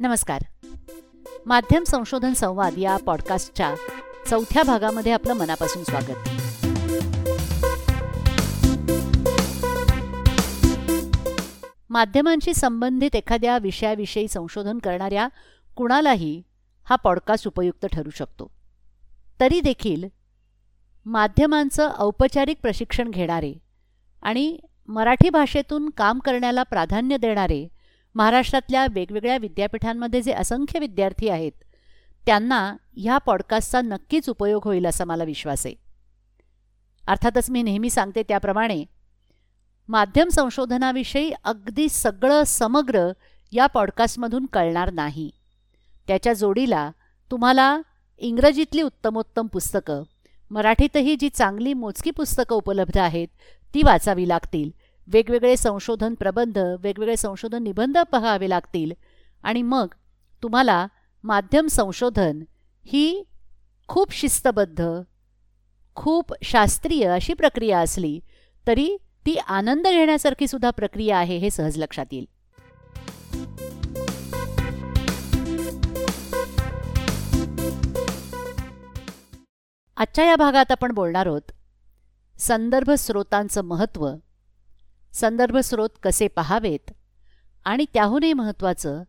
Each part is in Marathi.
नमस्कार. माध्यम संशोधन संवाद या पॉडकास्टच्या चौथ्या भागामध्ये आपलं मनापासून स्वागत. माध्यमांशी संबंधित एखाद्या विषयाविषयी संशोधन करणाऱ्या कुणालाही हा पॉडकास्ट उपयुक्त ठरू शकतो. तरी देखील माध्यमांचं औपचारिक प्रशिक्षण घेणारे आणि मराठी भाषेतून काम करण्याला प्राधान्य देणारे महाराष्ट्रातल्या वेगवेगळ्या विद्यापीठांमध्ये जे असंख्य विद्यार्थी आहेत त्यांना ह्या पॉडकास्टचा नक्कीच उपयोग होईल असा मला विश्वास आहे. अर्थातच मी नेहमी सांगते त्याप्रमाणे माध्यम संशोधनाविषयी अगदी सगळं समग्र या पॉडकास्टमधून कळणार नाही. त्याच्या जोडीला तुम्हाला इंग्रजीतली उत्तमोत्तम पुस्तकं मराठीतही जी चांगली मोजकी पुस्तकं उपलब्ध आहेत ती वाचावी लागतील. वेगवेगळे संशोधन प्रबंध वेगवेगळे संशोधन निबंध पहावे लागतील. आणि मग तुम्हाला माध्यम संशोधन ही खूप शिस्तबद्ध खूप शास्त्रीय अशी प्रक्रिया असली तरी ती आनंद घेण्यासारखी सुद्धा प्रक्रिया आहे हे सहज लक्षात येईल. आजच्या या भागात आपण बोलणार आहोत संदर्भ स्रोतांचं महत्त्व संदर्भ स्रोत कसे पहावेत? आणि त्याहूनही महत्त्वाचं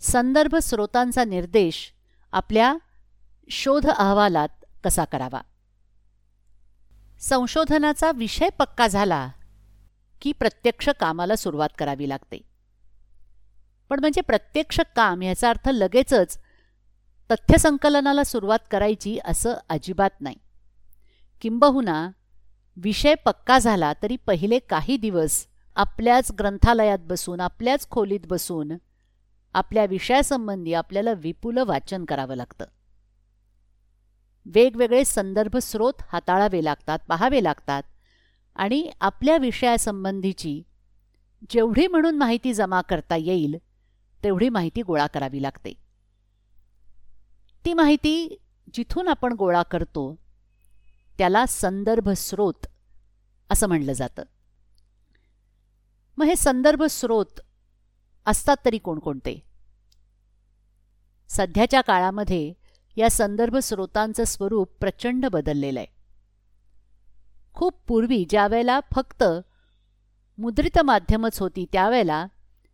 संदर्भ स्रोतांचा निर्देश आपल्या शोध अहवालात कसा करावा? संशोधनाचा विषय पक्का झाला की प्रत्यक्ष कामाला सुरुवात करावी लागते. पण म्हणजे प्रत्यक्ष काम ह्याचा अर्थ लगेचच तथ्यसंकलनाला सुरुवात करायची असं अजिबात नाही. किंबहुना विषय पक्का झाला तरी पहिले काही दिवस आपल्याच ग्रंथालयात बसून आपल्याच खोलीत बसून आपल्या विषयासंबंधी आपल्याला विपुल वाचन करावं लागतं. वेगवेगळे संदर्भ स्रोत हाताळावे लागतात पाहावे लागतात आणि आपल्या विषयासंबंधीची जेवढी म्हणून माहिती जमा करता येईल तेवढी माहिती गोळा करावी लागते. ती माहिती जिथून आपण गोळा करतो त्याला संदर्भ स्रोत असं म्हणलं जातं. मग हे संदर्भ स्रोत असतात तरी कोणकोणते? सध्याच्या काळामध्ये या संदर्भ स्रोतांचं स्वरूप प्रचंड बदललेलं आहे. खूप पूर्वी ज्यावेळेला फक्त मुद्रित माध्यमच होती त्यावेळेला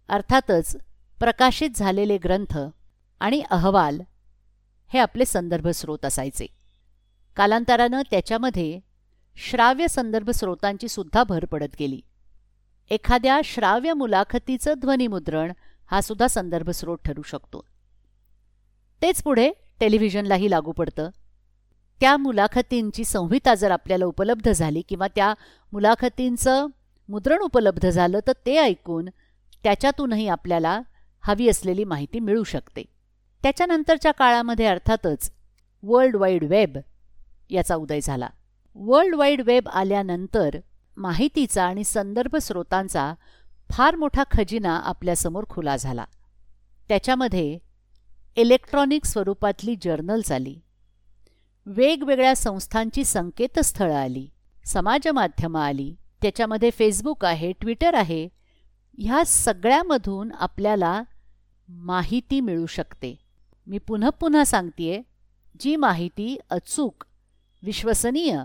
अर्थातच प्रकाशित झालेले ग्रंथ आणि अहवाल हे आपले संदर्भ स्रोत असायचे. कालांतरानं त्याच्यामध्ये श्राव्य संदर्भ स्रोतांची सुद्धा भर पडत गेली. एखाद्या श्राव्य मुलाखतीचं ध्वनिमुद्रण हा सुद्धा संदर्भ स्रोत ठरू शकतो. तेच पुढे टेलिव्हिजनलाही लागू पडतं. त्या मुलाखतींची संहिता जर आपल्याला उपलब्ध झाली किंवा त्या मुलाखतींचं मुद्रण उपलब्ध झालं तर ते ऐकून त्याच्यातूनही आपल्याला हवी असलेली माहिती मिळू शकते. त्याच्यानंतरच्या काळामध्ये अर्थातच वर्ल्ड वाईड वेब याचा उदय झाला. वर्ल्ड वाईड वेब आल्यानंतर माहितीचा आणि संदर्भ स्रोतांचा फार मोठा खजिना आपल्यासमोर खुला झाला. त्याच्यामध्ये इलेक्ट्रॉनिक स्वरूपातली जर्नल्स आली वेगवेगळ्या संस्थांची संकेतस्थळं आली. समाजमाध्यमं आली. त्याच्यामध्ये फेसबुक आहे ट्विटर आहे. ह्या सगळ्यामधून आपल्याला माहिती मिळू शकते. मी पुन्हा पुन्हा सांगतेय जी माहिती अचूक विश्वसनीय.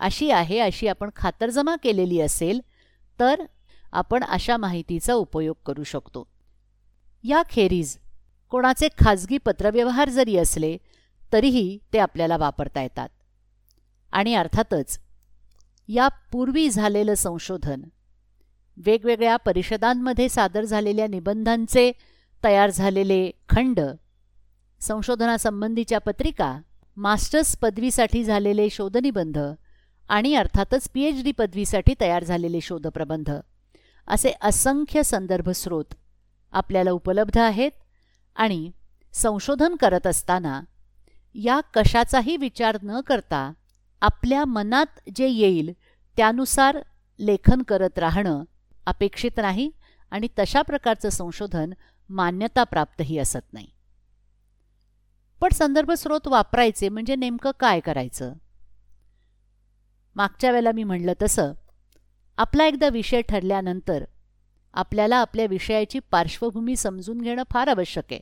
अशी आहे अशी आपण खातरजमा केलेली असेल तर आपण अशा माहितीचा उपयोग करू शकतो. याखेरीज कोणाचे खाजगी पत्रव्यवहार जरी असले तरीही ते आपल्याला वापरता येतात. आणि अर्थातच यापूर्वी झालेलं संशोधन वेगवेगळ्या परिषदांमध्ये सादर झालेल्या निबंधांचे तयार झालेले खंड संशोधनासंबंधीच्या पत्रिका मास्टर्स पदवीसाठी झालेले शोधनिबंध आणि अर्थातच पी एच डी पदवीसाठी तयार झालेले शोधप्रबंध. असे असंख्य संदर्भ स्रोत आपल्याला उपलब्ध आहेत आणि संशोधन करत असताना या कशाचाही विचार न करता आपल्या मनात जे येईल त्यानुसार लेखन करत राहणं अपेक्षित नाही आणि तशा प्रकारचं संशोधन मान्यताप्राप्तही असत नाही. पण संदर्भ स्रोत वापरायचे म्हणजे नेमकं काय करायचं? मागच्या वेळेला मी म्हणलं तसं आपला एकदा विषय ठरल्यानंतर आपल्याला आपल्या विषयाची पार्श्वभूमी समजून घेणं फार आवश्यक आहे.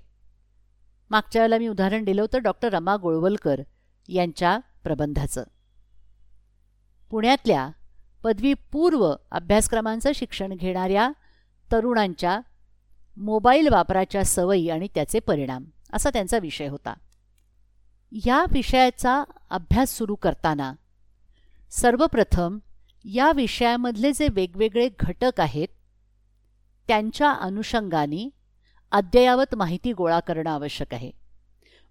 मागच्या वेळेला मी उदाहरण दिलं होतं डॉक्टर रमा गोळवलकर यांच्या प्रबंधाचं. पुण्यातल्या पदवीपूर्व अभ्यासक्रमांचं शिक्षण घेणाऱ्या तरुणांच्या मोबाईल वापराच्या सवयी आणि त्याचे परिणाम असा त्यांचा विषय होता. या विषयाचा अभ्यास सुरू करताना सर्वप्रथम या विषयामधले जे वेगवेगळे घटक आहेत त्यांच्या अनुषंगाने अद्ययावत माहिती गोळा करणं आवश्यक आहे.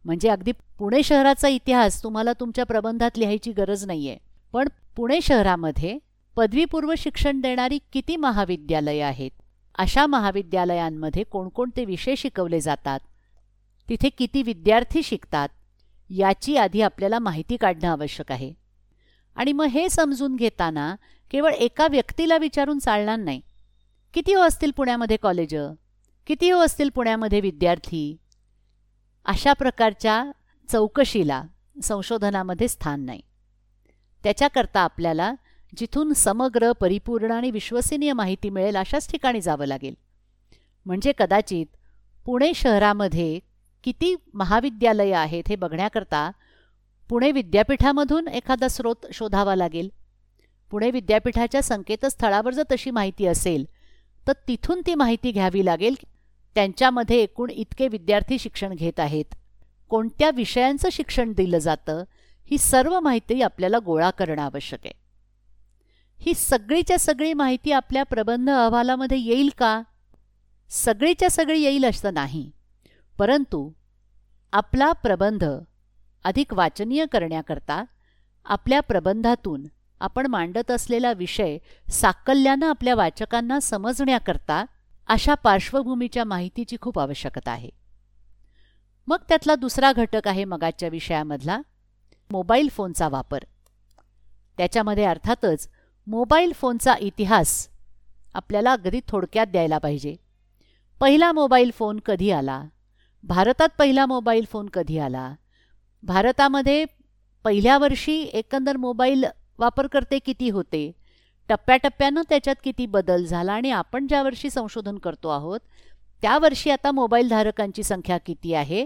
म्हणजे अगदी पुणे शहराचा इतिहास तुम्हाला तुमच्या प्रबंधात लिहायची गरज नाही आहे पण पुणे शहरामध्ये पदवीपूर्व शिक्षण देणारी किती महाविद्यालयं आहेत? अशा महाविद्यालयांमध्ये कोणकोणते विषय शिकवले जातात? तिथे किती विद्यार्थी शिकतात? याची आधी आपल्याला माहिती काढणं आवश्यक आहे. आणि मग हे समजून घेताना केवळ एका व्यक्तीला विचारून चालणार नाही. किती हो असतील पुण्यामध्ये कॉलेज? किती हो असतील पुण्यामध्ये विद्यार्थी? अशा प्रकारच्या चौकशीला संशोधनामध्ये स्थान नाही. त्याच्याकरता आपल्याला जिथून समग्र परिपूर्ण आणि विश्वसनीय माहिती मिळेल अशाच ठिकाणी जावं लागेल. म्हणजे कदाचित पुणे शहरामध्ये किती महाविद्यालयं आहेत हे बघण्याकरता पुणे विद्यापीठामधून एखादा स्रोत शोधावा लागेल. पुणे विद्यापीठाच्या संकेतस्थळावर जर तशी माहिती असेल तर तिथून ती माहिती घ्यावी लागेल. त्यांच्यामध्ये एकूण इतके विद्यार्थी शिक्षण घेत आहेत. कोणत्या विषयांचं शिक्षण दिलं जातं ही सर्व माहिती आपल्याला गोळा करणं आवश्यक आहे. ही सगळीच्या सगळी माहिती आपल्या प्रबंध अहवालामध्ये येईल का? सगळीच्या सगळी येईल असं नाही. परंतु आपला प्रबंध अधिक वाचनीय करण्याकरता आपल्या प्रबंधातून आपण मांडत असलेला विषय साकल्यानं आपल्या वाचकांना समजण्याकरता अशा पार्श्वभूमीच्या माहितीची खूप आवश्यकता आहे. मग त्यातला दुसरा घटक आहे मगाच्या विषयामधला मोबाईल फोनचा वापर. त्याच्यामध्ये अर्थातच मोबाईल फोनचा इतिहास आपल्याला अगदी थोडक्यात द्यायला पाहिजे. पहिला मोबाईल फोन कधी आला? भारतात पहिला मोबाईल फोन कधी आला? भारतामध्ये पहिल्या वर्षी एकंदर मोबाईल वापरकर्ते किती होते? टप्प्याटप्प्यानं त्याच्यात किती बदल झाला आणि आपण ज्या वर्षी संशोधन करतो आहोत त्या वर्षी आता मोबाईल धारकांची संख्या किती आहे?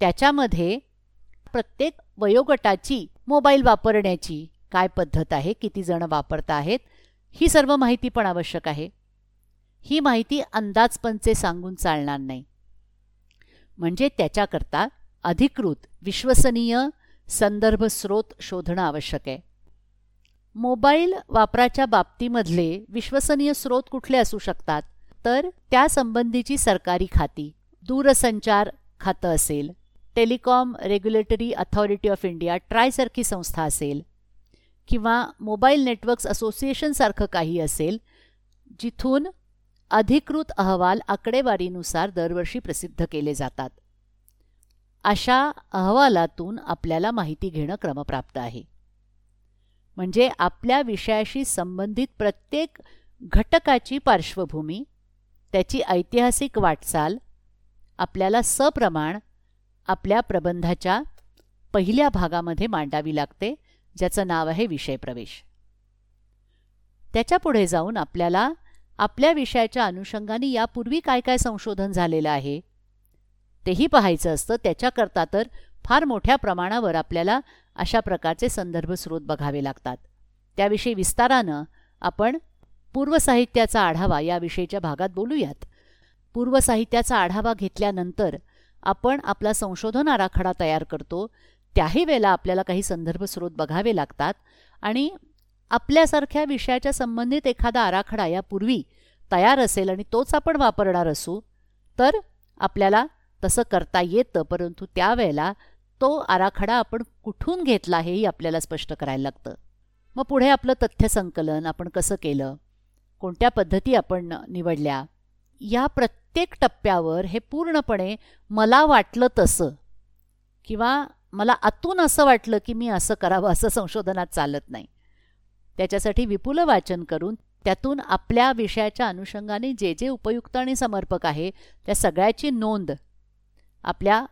त्याच्यामध्ये प्रत्येक वयोगटाची मोबाईल वापरण्याची काय पद्धत आहे? किती जण वापरत आहेत? ही सर्व माहिती पण आवश्यक आहे. ही माहिती अंदाजपंचे सांगून चालणार नाही. म्हणजे त्याच्याकरता अधिकृत विश्वसनीय संदर्भ स्रोत शोधणं आवश्यक आहे. मोबाईल वापराच्या बाबतीमधले विश्वसनीय स्रोत कुठले असू शकतात? तर त्या संबंधीची सरकारी खाती दूरसंचार खातं असेल telecom regulatory authority of India ट्रायसारखी संस्था असेल किंवा मोबाईल नेटवर्क्स असोसिएशनसारखं काही असेल जिथून अधिकृत अहवाल आकडेवारीनुसार दरवर्षी प्रसिद्ध केले जातात. अशा अहवालातून आपल्याला माहिती घेणं क्रमप्राप्त आहे. म्हणजे आपल्या विषयाशी संबंधित प्रत्येक घटकाची पार्श्वभूमी त्याची ऐतिहासिक वाटचाल आपल्याला सप्रमाण आपल्या प्रबंधाच्या पहिल्या भागामध्ये मांडावी लागते ज्याचं नाव आहे विषय प्रवेश त्याच्या पुढे जाऊन आपल्याला आपल्या विषयाच्या अनुषंगाने यापूर्वी काय काय संशोधन झालेलं आहे? तेही पाहायचं असतं. त्याच्याकरता तर फार मोठ्या प्रमाणावर आपल्याला अशा प्रकारचे संदर्भ स्रोत बघावे लागतात. त्याविषयी विस्तारानं आपण पूर्वसाहित्याचा आढावा याविषयीच्या भागात बोलूयात. पूर्वसाहित्याचा आढावा घेतल्यानंतर आपण आपला संशोधन आराखडा तयार करतो. त्याही वेळेला आपल्याला काही संदर्भ स्रोत बघावे लागतात आणि आपल्यासारख्या विषयाच्या संबंधित एखादा आराखडा यापूर्वी तयार असेल आणि तोच आपण वापरणार असू तर आपल्याला तसं करता येतं परंतु त्यावेळेला तो आराखडा आपण कुठून घेतला हेही आपल्याला स्पष्ट करायला लागतं. मग पुढे आपलं तथ्य संकलन आपण कसं केलं कोणत्या पद्धती आपण निवडल्या या प्रत्येक टप्प्यावर हे पूर्णपणे मला वाटलं तसं किंवा मला आतून असं वाटलं की मी असं करावं असं संशोधनात चालत नाही. त्याच्यासाठी विपुल वाचन करून त्यातून आपल्या विषयाच्या अनुषंगाने जे जे उपयुक्त आणि समर्पक आहे त्या सगळ्याची नोंद आपल्या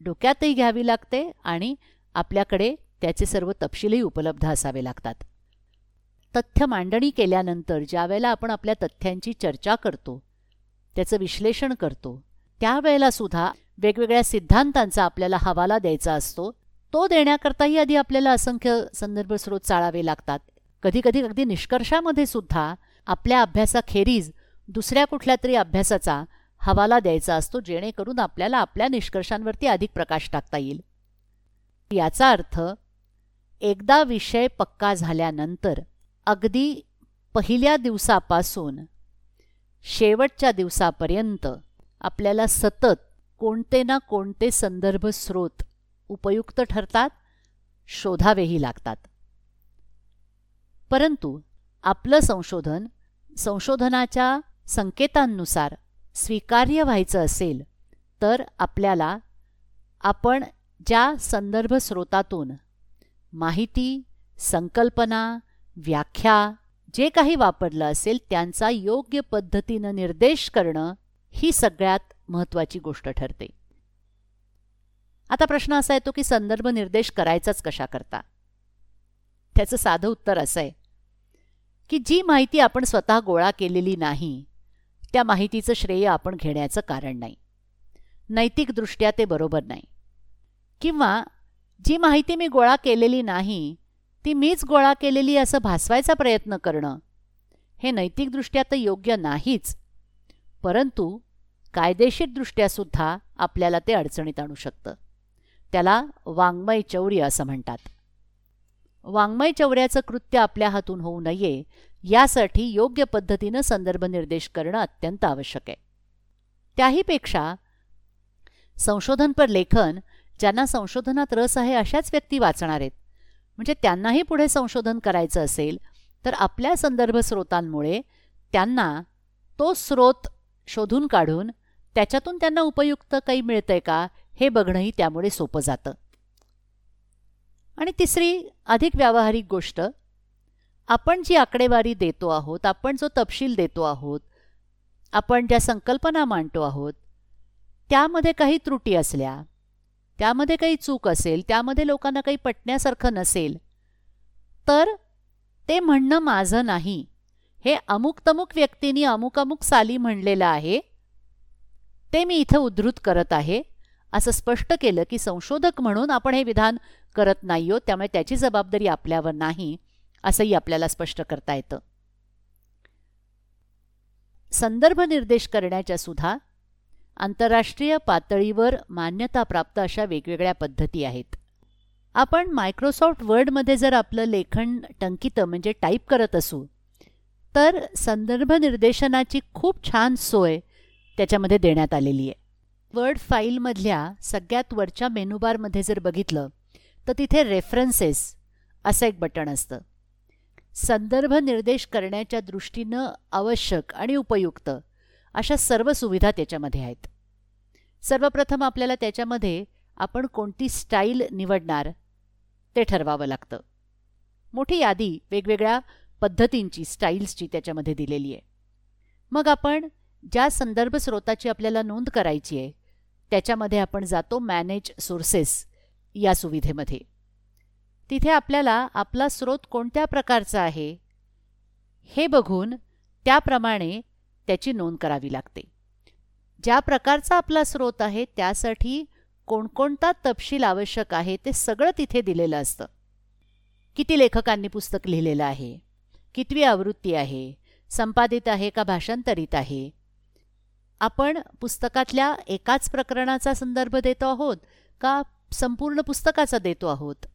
डोक्यातही घ्यावी लागते आणि आपल्याकडे त्याचे सर्व तपशीलही उपलब्ध असावे लागतात. तथ्य मांडणी केल्यानंतर ज्यावेळेला आपण आपल्या तथ्यांची चर्चा करतो त्याचं विश्लेषण करतो त्यावेळेला सुद्धा वेगवेगळ्या सिद्धांतांचा आपल्याला हवाला द्यायचा असतो. तो देण्याकरताही आधी आपल्याला असंख्य संदर्भ स्रोत चाळावे लागतात. कधीकधी अगदी निष्कर्षामध्ये सुद्धा आपल्या अभ्यासाखेरीज दुसऱ्या कुठल्या तरी अभ्यासाचा हवाला द्यायचा असतो जेणेकरून आपल्याला आपल्या निष्कर्षांवरती अधिक प्रकाश टाकता येईल. याचा अर्थ एकदा विषय पक्का झाल्यानंतर अगदी पहिल्या दिवसापासून शेवटच्या दिवसापर्यंत आपल्याला सतत कोणते ना कोणते संदर्भ स्रोत उपयुक्त ठरतात शोधावेही लागतात. परंतु आपलं संशोधन संशोधनाच्या संकेतांनुसार स्वीकार्य व्हायचं असेल तर आपल्याला आपण ज्या संदर्भ स्रोतातून माहिती संकल्पना व्याख्या जे काही वापरलं असेल त्यांचा योग्य पद्धतीनं निर्देश करणं ही सगळ्यात महत्त्वाची गोष्ट ठरते. आता प्रश्न असा येतो की संदर्भ निर्देश करायचाच कशा करता त्याचं साधं उत्तर असं आहे. की जी माहिती आपण स्वतः गोळा केलेली नाही त्या माहितीचं श्रेय आपण घेण्याचं कारण नाही. नैतिकदृष्ट्या ते बरोबर नाही. किंवा जी माहिती मी गोळा केलेली नाही ती मीच गोळा केलेली असं भासवायचा प्रयत्न करणं हे नैतिकदृष्ट्या तर योग्य नाहीच. परंतु कायदेशीरदृष्ट्यासुद्धा आपल्याला ते अडचणीत आणू शकतं. त्याला वाङ्मय चौर्य असं म्हणतात. वाङ्मय चौर्याचं कृत्य आपल्या हातून होऊ नये यासाठी योग्य पद्धतीनं संदर्भ निर्देश करणं अत्यंत आवश्यक आहे. त्याहीपेक्षा संशोधनपर लेखन ज्यांना संशोधनात रस आहे अशाच व्यक्ती वाचणार आहेत. म्हणजे त्यांनाही पुढे संशोधन करायचं असेल तर आपल्या संदर्भ स्रोतांमुळे त्यांना तो स्रोत शोधून काढून त्याच्यातून त्यांना उपयुक्त काही मिळतंय का हे बघणंही त्यामुळे सोपं जातं. आणि तिसरी अधिक व्यावहारिक गोष्ट आपण जी आकडेवारी देतो आहोत आपण जो तपशील देतो आहोत आपण ज्या संकल्पना मांडतो आहोत त्यामध्ये काही त्रुटी असल्या त्यामध्ये काही चूक असेल त्यामध्ये लोकांना काही पटण्यासारखं नसेल तर ते म्हणणं माझं नाही. हे अमुक तमुक व्यक्तीने अमुक अमुक साली म्हणलेलं आहे ते मी इथं उद्धृत करत आहे असं स्पष्ट केलं की संशोधक म्हणून आपण हे विधान करत नाही हो त्यामुळे त्याची जबाबदारी आपल्यावर नाही असंही आपल्याला स्पष्ट करता येतं. संदर्भ निर्देश करण्याच्या सुद्धा आंतरराष्ट्रीय पातळीवर मान्यताप्राप्त अशा वेगवेगळ्या पद्धती आहेत. आपण मायक्रोसॉफ्ट वर्डमध्ये जर आपलं लेखन टंकितं म्हणजे टाईप करत असू तर संदर्भ निर्देशनाची खूप छान सोय त्याच्यामध्ये देण्यात आलेली आहे. वर्ड फाईलमधल्या सगळ्यात वरच्या मेनूबारमध्ये जर बघितलं तर तिथे रेफरन्सेस असं एक बटण असतं. संदर्भ निर्देश करण्याच्या दृष्टीनं आवश्यक आणि उपयुक्त अशा सर्व सुविधा त्याच्यामध्ये आहेत. सर्वप्रथम आपल्याला त्याच्यामध्ये आपण कोणती स्टाईल निवडणार ते ठरवावं लागतं. मोठी यादी वेगवेगळ्या पद्धतींची स्टाईल्सची त्याच्यामध्ये दिलेली आहे. मग आपण ज्या संदर्भ स्रोताची आपल्याला नोंद करायची आहे त्याच्यामध्ये आपण जातो मॅनेज सोर्सेस या सुविधेमध्ये. तिथे आपल्याला आपला स्रोत कोणत्या प्रकारचा आहे हे बघून त्याप्रमाणे त्याची नोंद करावी लागते. ज्या प्रकारचा आपला स्रोत आहे त्यासाठी कोणकोणता तपशील आवश्यक आहे ते सगळं तिथे दिलेलं असतं. किती लेखकांनी पुस्तक लिहिलेलं आहे कितवी आवृत्ती आहे संपादित आहे का भाषांतरित आहे? आपण पुस्तकातल्या एकाच प्रकरणाचा संदर्भ देतो आहोत का संपूर्ण पुस्तकाचा देतो आहोत.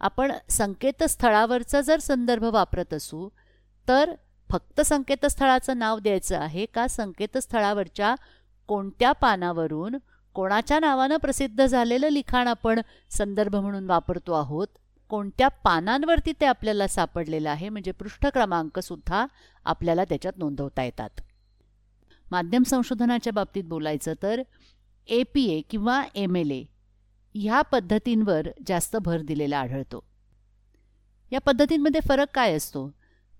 आपण संकेतस्थळावरचा जर संदर्भ वापरत असू तर फक्त संकेतस्थळाचं नाव द्यायचं आहे का? संकेतस्थळावरच्या कोणत्या पानावरून कोणाच्या नावानं प्रसिद्ध झालेलं लिखाण आपण संदर्भ म्हणून वापरतो आहोत? कोणत्या पानांवरती ते आपल्याला सापडलेलं आहे? म्हणजे पृष्ठक्रमांकसुद्धा आपल्याला त्याच्यात नोंदवता येतात. माध्यम संशोधनाच्या बाबतीत बोलायचं तर ए पी ए किंवा एम एल ए ह्या पद्धतींवर जास्त भर दिलेला आढळतो. या पद्धतींमध्ये फरक काय असतो?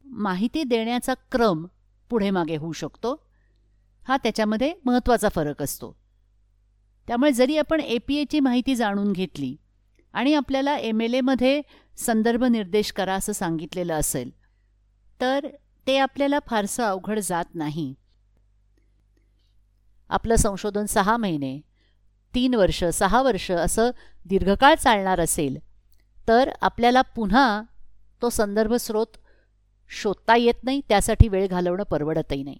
माहिती देण्याचा क्रम पुढे मागे होऊ शकतो. हा त्याच्यामध्ये महत्त्वाचा फरक असतो. त्यामुळे जरी आपण ए पी एची माहिती जाणून घेतली आणि आपल्याला एम एल एमध्ये संदर्भ निर्देश करा असं सांगितलेलं असेल तर ते आपल्याला फारसं अवघड जात नाही. आपलं संशोधन सहा महिने तीन वर्ष सहा वर्ष असं दीर्घकाळ चालणार असेल तर आपल्याला पुन्हा तो संदर्भ स्रोत शोधता येत नाही त्यासाठी वेळ घालवणं परवडतही नाही.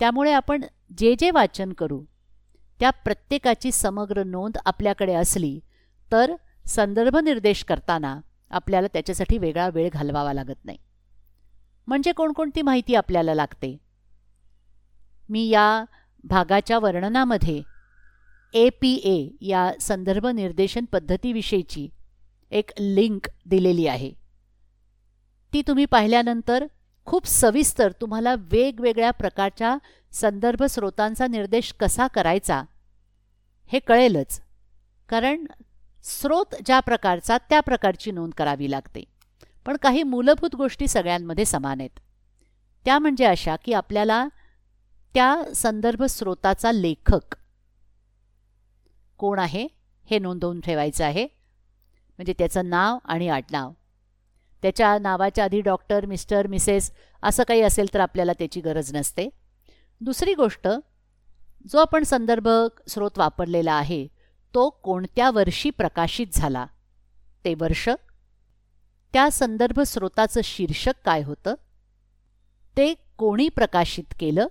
त्यामुळे आपण जे जे वाचन करू त्या प्रत्येकाची समग्र नोंद आपल्याकडे असली तर संदर्भ निर्देश करताना आपल्याला त्याच्यासाठी वेगळा वेळ घालवावा लागत नाही. म्हणजे कोणकोणती माहिती आपल्याला लागते? मी या भागाच्या वर्णनामध्ये ए पी ए या संदर्भ निर्देशन पद्धतीविषयीची एक लिंक दिलेली आहे. ती तुम्ही पाहिल्यानंतर खूप सविस्तर तुम्हाला वेगवेगळ्या प्रकारच्या संदर्भ स्रोतांचा निर्देश कसा करायचा हे कळेलच कारण स्रोत ज्या प्रकारचा त्या प्रकारची नोंद करावी लागते. पण काही मूलभूत गोष्टी सगळ्यांमध्ये समान आहेत. त्या म्हणजे अशा की आपल्याला त्या संदर्भ स्रोताचा लेखक कोण आहे? हे नोंदवून ठेवायचं आहे. म्हणजे त्याचं नाव आणि आडनाव. त्याच्या नावाच्या आधी डॉक्टर मिस्टर मिसेस असं काही असेल तर आपल्याला त्याची गरज नसते. दुसरी गोष्ट जो आपण संदर्भ स्रोत वापरलेला आहे तो कोणत्या वर्षी प्रकाशित झाला? ते वर्ष? त्या संदर्भ स्रोताचं शीर्षक काय होतं? ते कोणी प्रकाशित केलं?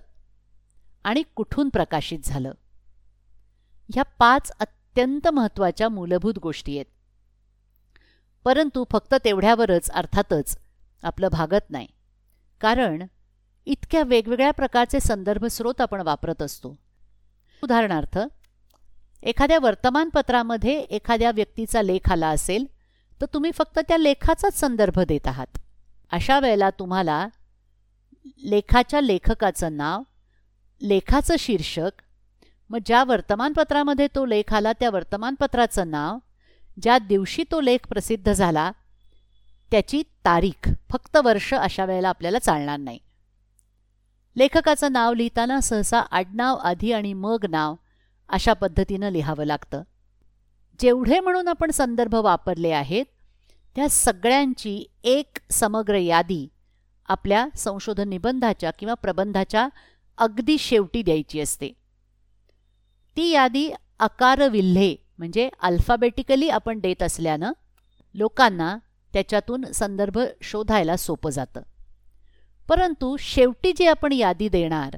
आणि कुठून प्रकाशित झालं? ह्या पाच अत्यंत महत्त्वाच्या मूलभूत गोष्टी आहेत. परंतु फक्त तेवढ्यावरच अर्थातच आपलं भागत नाही. कारण इतक्या वेगवेगळ्या प्रकारचे संदर्भ स्रोत आपण वापरत असतो. उदाहरणार्थ एखाद्या वर्तमानपत्रामध्ये एखाद्या व्यक्तीचा लेख आला असेल तर तुम्ही फक्त त्या लेखाचाच संदर्भ देत आहात. अशा वेळेला तुम्हाला लेखाच्या लेखकाचं नाव लेखाचं शीर्षक मग ज्या वर्तमानपत्रामध्ये तो लेख आला त्या वर्तमानपत्राचं नाव ज्या दिवशी तो लेख प्रसिद्ध झाला त्याची तारीख. फक्त वर्ष अशा वेळेला आपल्याला चालणार नाही. लेखकाचं नाव लिहिताना सहसा आडनाव आधी आणि मग नाव अशा पद्धतीनं लिहावं लागतं. जेवढे म्हणून आपण संदर्भ वापरले आहेत त्या सगळ्यांची एक समग्र यादी आपल्या संशोधन निबंधाच्या किंवा प्रबंधाच्या अगदी शेवटी द्यायची असते. ती यादी अकारविल्हे म्हणजे अल्फाबेटिकली आपण देत असल्यानं लोकांना त्याच्यातून संदर्भ शोधायला सोपं जातं. परंतु शेवटी जी आपण यादी देणार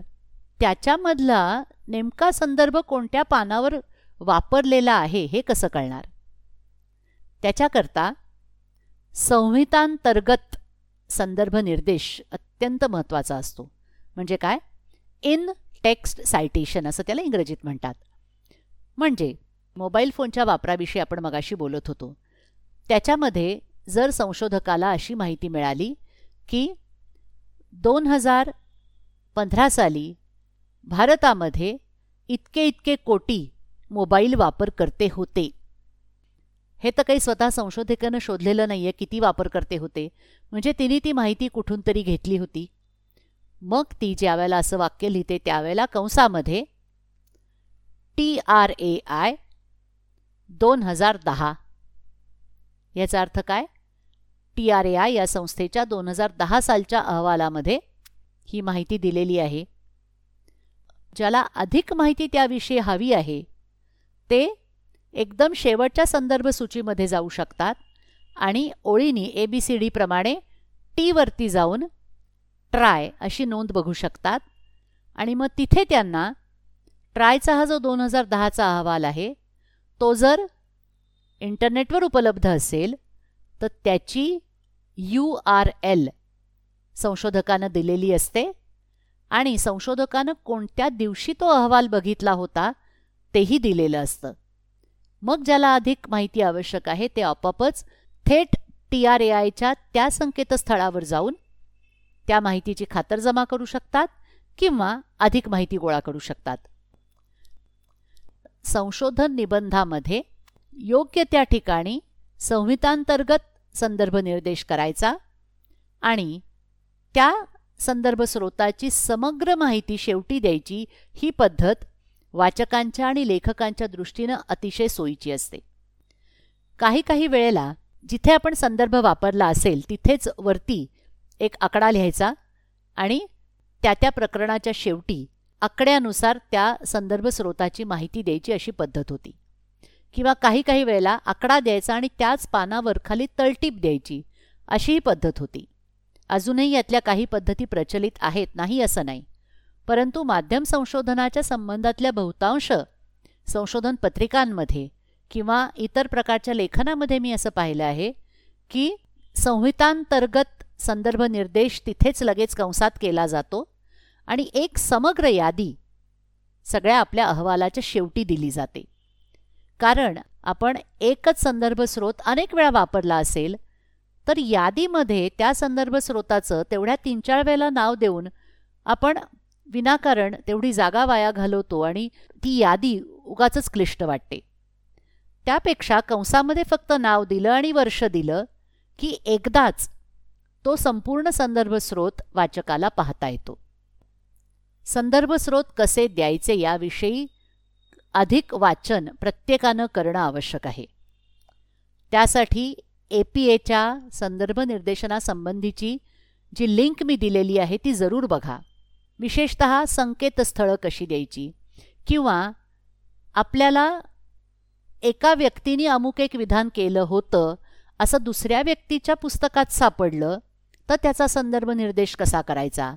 त्याच्यामधला नेमका संदर्भ कोणत्या पानावर वापरलेला आहे हे कसं कळणार? त्याच्याकरता संहितांतर्गत संदर्भ निर्देश अत्यंत महत्त्वाचा असतो. म्हणजे काय? इन टेक्स्ट सायटेशन असं त्याला इंग्रजीत म्हणतात. म्हणजे मोबाईल फोनच्या वापराविषयी आपण मगाशी बोलत होतो. त्याच्यामध्ये जर संशोधकाला अशी माहिती मिळाली की दोन हजार पंधरा साली भारतामध्ये इतके इतके कोटी मोबाईल वापरकर्ते होते. हे तर काही स्वतः संशोधकानं शोधलेलं नाही आहे किती वापरकर्ते होते. म्हणजे तिने ती माहिती कुठून तरी घेतली होती. मग ती ज्यावेळेला असं वाक्य लिहिते त्यावेळेला कंसामध्ये टी आर ए आय दोन हजार दहा. याचा अर्थ काय? टी आर ए आय या संस्थेच्या दोन हजार दहा सालच्या अहवालामध्ये ही माहिती दिलेली आहे. ज्याला अधिक माहिती त्याविषयी हवी आहे ते एकदम शेवटच्या संदर्भ सूचीमध्ये जाऊ शकतात आणि ओळीनी ए बी सी डीप्रमाणे टीवरती जाऊन ट्राय अशी नोंद बघू शकतात. आणि मग तिथे त्यांना ट्रायचा हा जो दोन हजार दहाचा अहवाल आहे तो जर इंटरनेटवर उपलब्ध असेल तर त्याची यू आर एल संशोधकानं दिलेली असते. आणि संशोधकानं कोणत्या दिवशी तो अहवाल बघितला होता तेही दिलेलं असतं. मग ज्याला अधिक माहिती आवश्यक आहे ते आपापच थेट टी आर ए आयच्या त्या संकेतस्थळावर जाऊन त्या माहितीची खातरजमा करू शकतात किंवा अधिक माहिती गोळा करू शकतात. संशोधन निबंधामध्ये योग्य त्या ठिकाणी संहितांतर्गत संदर्भ निर्देश करायचा आणि त्या संदर्भ स्रोताची समग्र माहिती शेवटी द्यायची ही पद्धत वाचकांच्या आणि लेखकांच्या दृष्टीनं अतिशय सोयीची असते. काही काही वेळेला जिथे आपण संदर्भ वापरला असेल तिथेच वरती एक आकडा लिहायचा आणि त्या त्या प्रकरणाच्या शेवटी आकड्यानुसार त्या संदर्भ स्रोताची माहिती द्यायची अशी पद्धत होती. किंवा काही काही वेळेला आकडा द्यायचा आणि त्याच पानावर खाली तळटीप द्यायची अशीही पद्धत होती. अजूनही यातल्या काही पद्धती प्रचलित आहेत नाही असं नाही. परंतु माध्यम संशोधनाच्या संबंधातल्या बहुतांश संशोधन पत्रिकांमध्ये किंवा इतर प्रकारच्या लेखनामध्ये मी असं पाहिलं आहे की संहितांतर्गत संदर्भ निर्देश तिथेच लगेच कंसात केला जातो आणि एक समग्र यादी सगळ्या आपल्या अहवालाच्या शेवटी दिली जाते. कारण आपण एकच संदर्भ स्रोत अनेक वेळा वापरला असेल तर यादीमध्ये त्या संदर्भ स्रोताचं तेवढ्या तीन चार वेळेला नाव देऊन आपण विनाकारण तेवढी जागा वाया घालवतो आणि ती यादी उगाच क्लिष्ट वाटते. त्यापेक्षा कंसामध्ये फक्त नाव दिलं आणि वर्ष दिलं की एकदाच तो संपूर्ण संदर्भ स्रोत वाचकाला पाहता येतो. संदर्भ स्रोत कसे द्यायचे याविषयी अधिक वाचन प्रत्येकानं करणं आवश्यक आहे. त्यासाठी ए पी एच्या संदर्भ निर्देशनासंबंधीची जी लिंक मी दिलेली आहे ती जरूर बघा. विशेषत संकेतस्थळं कशी द्यायची किंवा आपल्याला एका व्यक्तीने अमुक एक विधान केलं होतं असं दुसऱ्या व्यक्तीच्या पुस्तकात सापडलं तर त्याचा संदर्भ निर्देश कसा करायचा?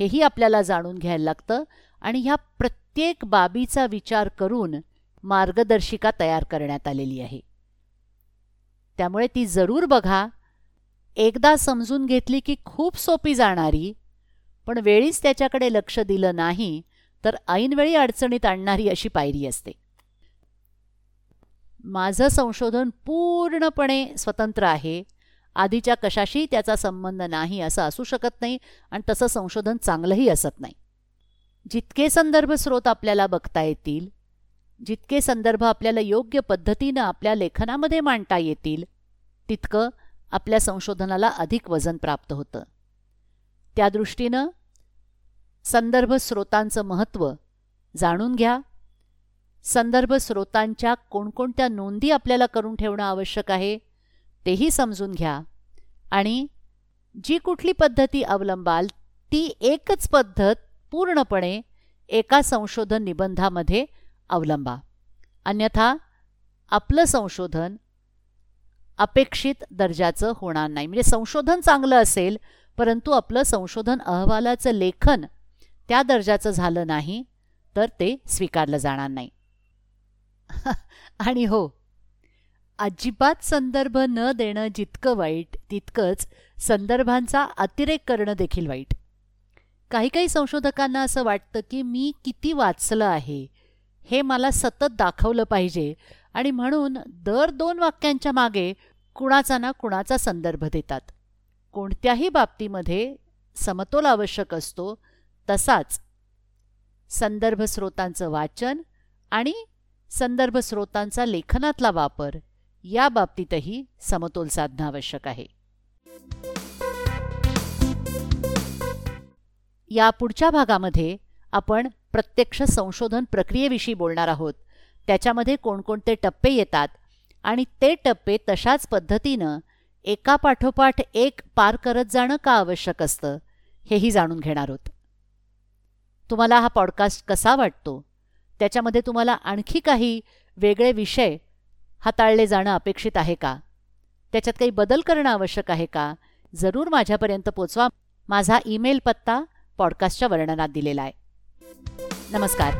हेही आपल्याला जाणून घ्यायला लागतं आणि ह्या प्रत्येक बाबीचा विचार करून मार्गदर्शिका तयार करण्यात आलेली आहे. त्यामुळे ती जरूर बघा. एकदा समजून घेतली की खूप सोपी जाणारी पण वेळीच त्याच्याकडे लक्ष दिलं नाही तर ऐनवेळी अडचणीत आणणारी अशी पायरी असते. माझं संशोधन पूर्णपणे स्वतंत्र आहे. आधीच्या कशाशी त्याचा संबंध नाही असं असू शकत नाही आणि तसं संशोधन चांगलंही असत नाही. जितके संदर्भ स्रोत आपल्याला बघता येतील जितके संदर्भ आपल्याला योग्य पद्धतीनं आपल्या लेखनामध्ये मांडता येतील तितकं आपल्या संशोधनाला अधिक वजन प्राप्त होतं. त्या दृष्टीनं संदर्भ स्रोतांचं महत्त्व जाणून घ्या. संदर्भ स्रोतांच्या कोणकोणत्या नोंदी आपल्याला करून ठेवणं आवश्यक आहे? तेही समजून घ्या. आणि जी कुठली पद्धती अवलंबाल ती एकच पद्धत पूर्णपणे एका संशोधन निबंधामध्ये अवलंबा. अन्यथा आपलं संशोधन अपेक्षित दर्जाचं होणार नाही. म्हणजे संशोधन चांगलं असेल परंतु आपलं संशोधन अहवालाचं लेखन त्या दर्जाचं झालं नाही तर ते स्वीकारलं जाणार नाही. आणि हो अजिबात संदर्भ न देणं जितकं वाईट तितकंच संदर्भांचा अतिरेक करणं देखील वाईट. काही काही संशोधकांना असं वाटतं की मी किती वाचलं आहे हे मला सतत दाखवलं पाहिजे आणि म्हणून दर दोन वाक्यांच्या मागे कुणाचा ना कुणाचा संदर्भ देतात. कोणत्याही बाबतीमध्ये समतोल आवश्यक असतो तसाच संदर्भ स्रोतांचं वाचन आणि संदर्भ स्रोतांचा लेखनातला वापर या बाबतीतही समतोल साधणं आवश्यक आहे. या पुढच्या भागामध्ये आपण प्रत्यक्ष संशोधन प्रक्रियेविषयी बोलणार आहोत. त्याच्यामध्ये कोणकोणते टप्पे येतात आणि ते टप्पे तशाच पद्धतीनं एका पाठोपाठ एक पार करत जाणं का आवश्यक असतं हेही जाणून घेणार आहोत. तुम्हाला हा पॉडकास्ट कसा वाटतो? त्याच्यामध्ये तुम्हाला आणखी काही वेगळे विषय हाताळले जाणं अपेक्षित आहे का? त्याच्यात काही बदल करणं आवश्यक आहे का? जरूर माझ्यापर्यंत पोचवा. माझा ईमेल पत्ता पॉडकास्टच्या वर्णनात दिलेला आहे. नमस्कार.